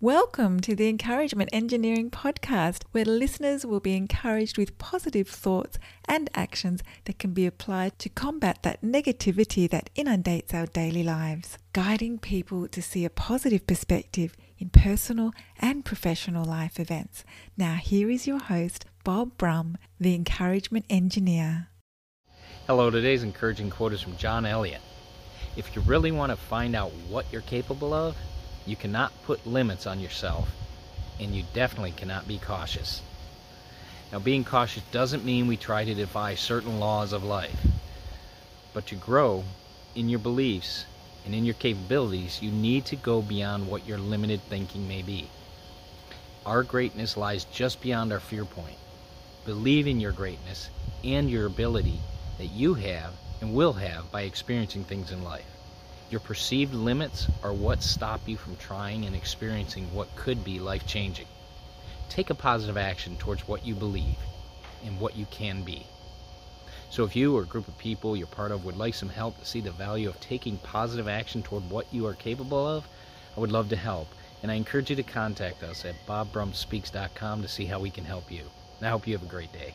Welcome to the Encouragement Engineering Podcast, where listeners will be encouraged with positive thoughts and actions that can be applied to combat that negativity that inundates our daily lives, guiding people to see a positive perspective in personal and professional life events. Now, here is your host, Bob Brumm, the Encouragement Engineer. Hello, today's encouraging quote is from John Elliott. If you really want to find out what you're capable of, you cannot put limits on yourself, and you definitely cannot be cautious. Now, being cautious doesn't mean we try to defy certain laws of life, but to grow in your beliefs and in your capabilities, you need to go beyond what your limited thinking may be. Our greatness lies just beyond our fear point. Believe in your greatness and your ability that you have and will have by experiencing things in life. Your perceived limits are what stop you from trying and experiencing what could be life changing. Take a positive action towards what you believe and what you can be. So, if you or a group of people you're part of would like some help to see the value of taking positive action toward what you are capable of, I would love to help. And I encourage you to contact us at bobbrummspeaks.com to see how we can help you. And I hope you have a great day.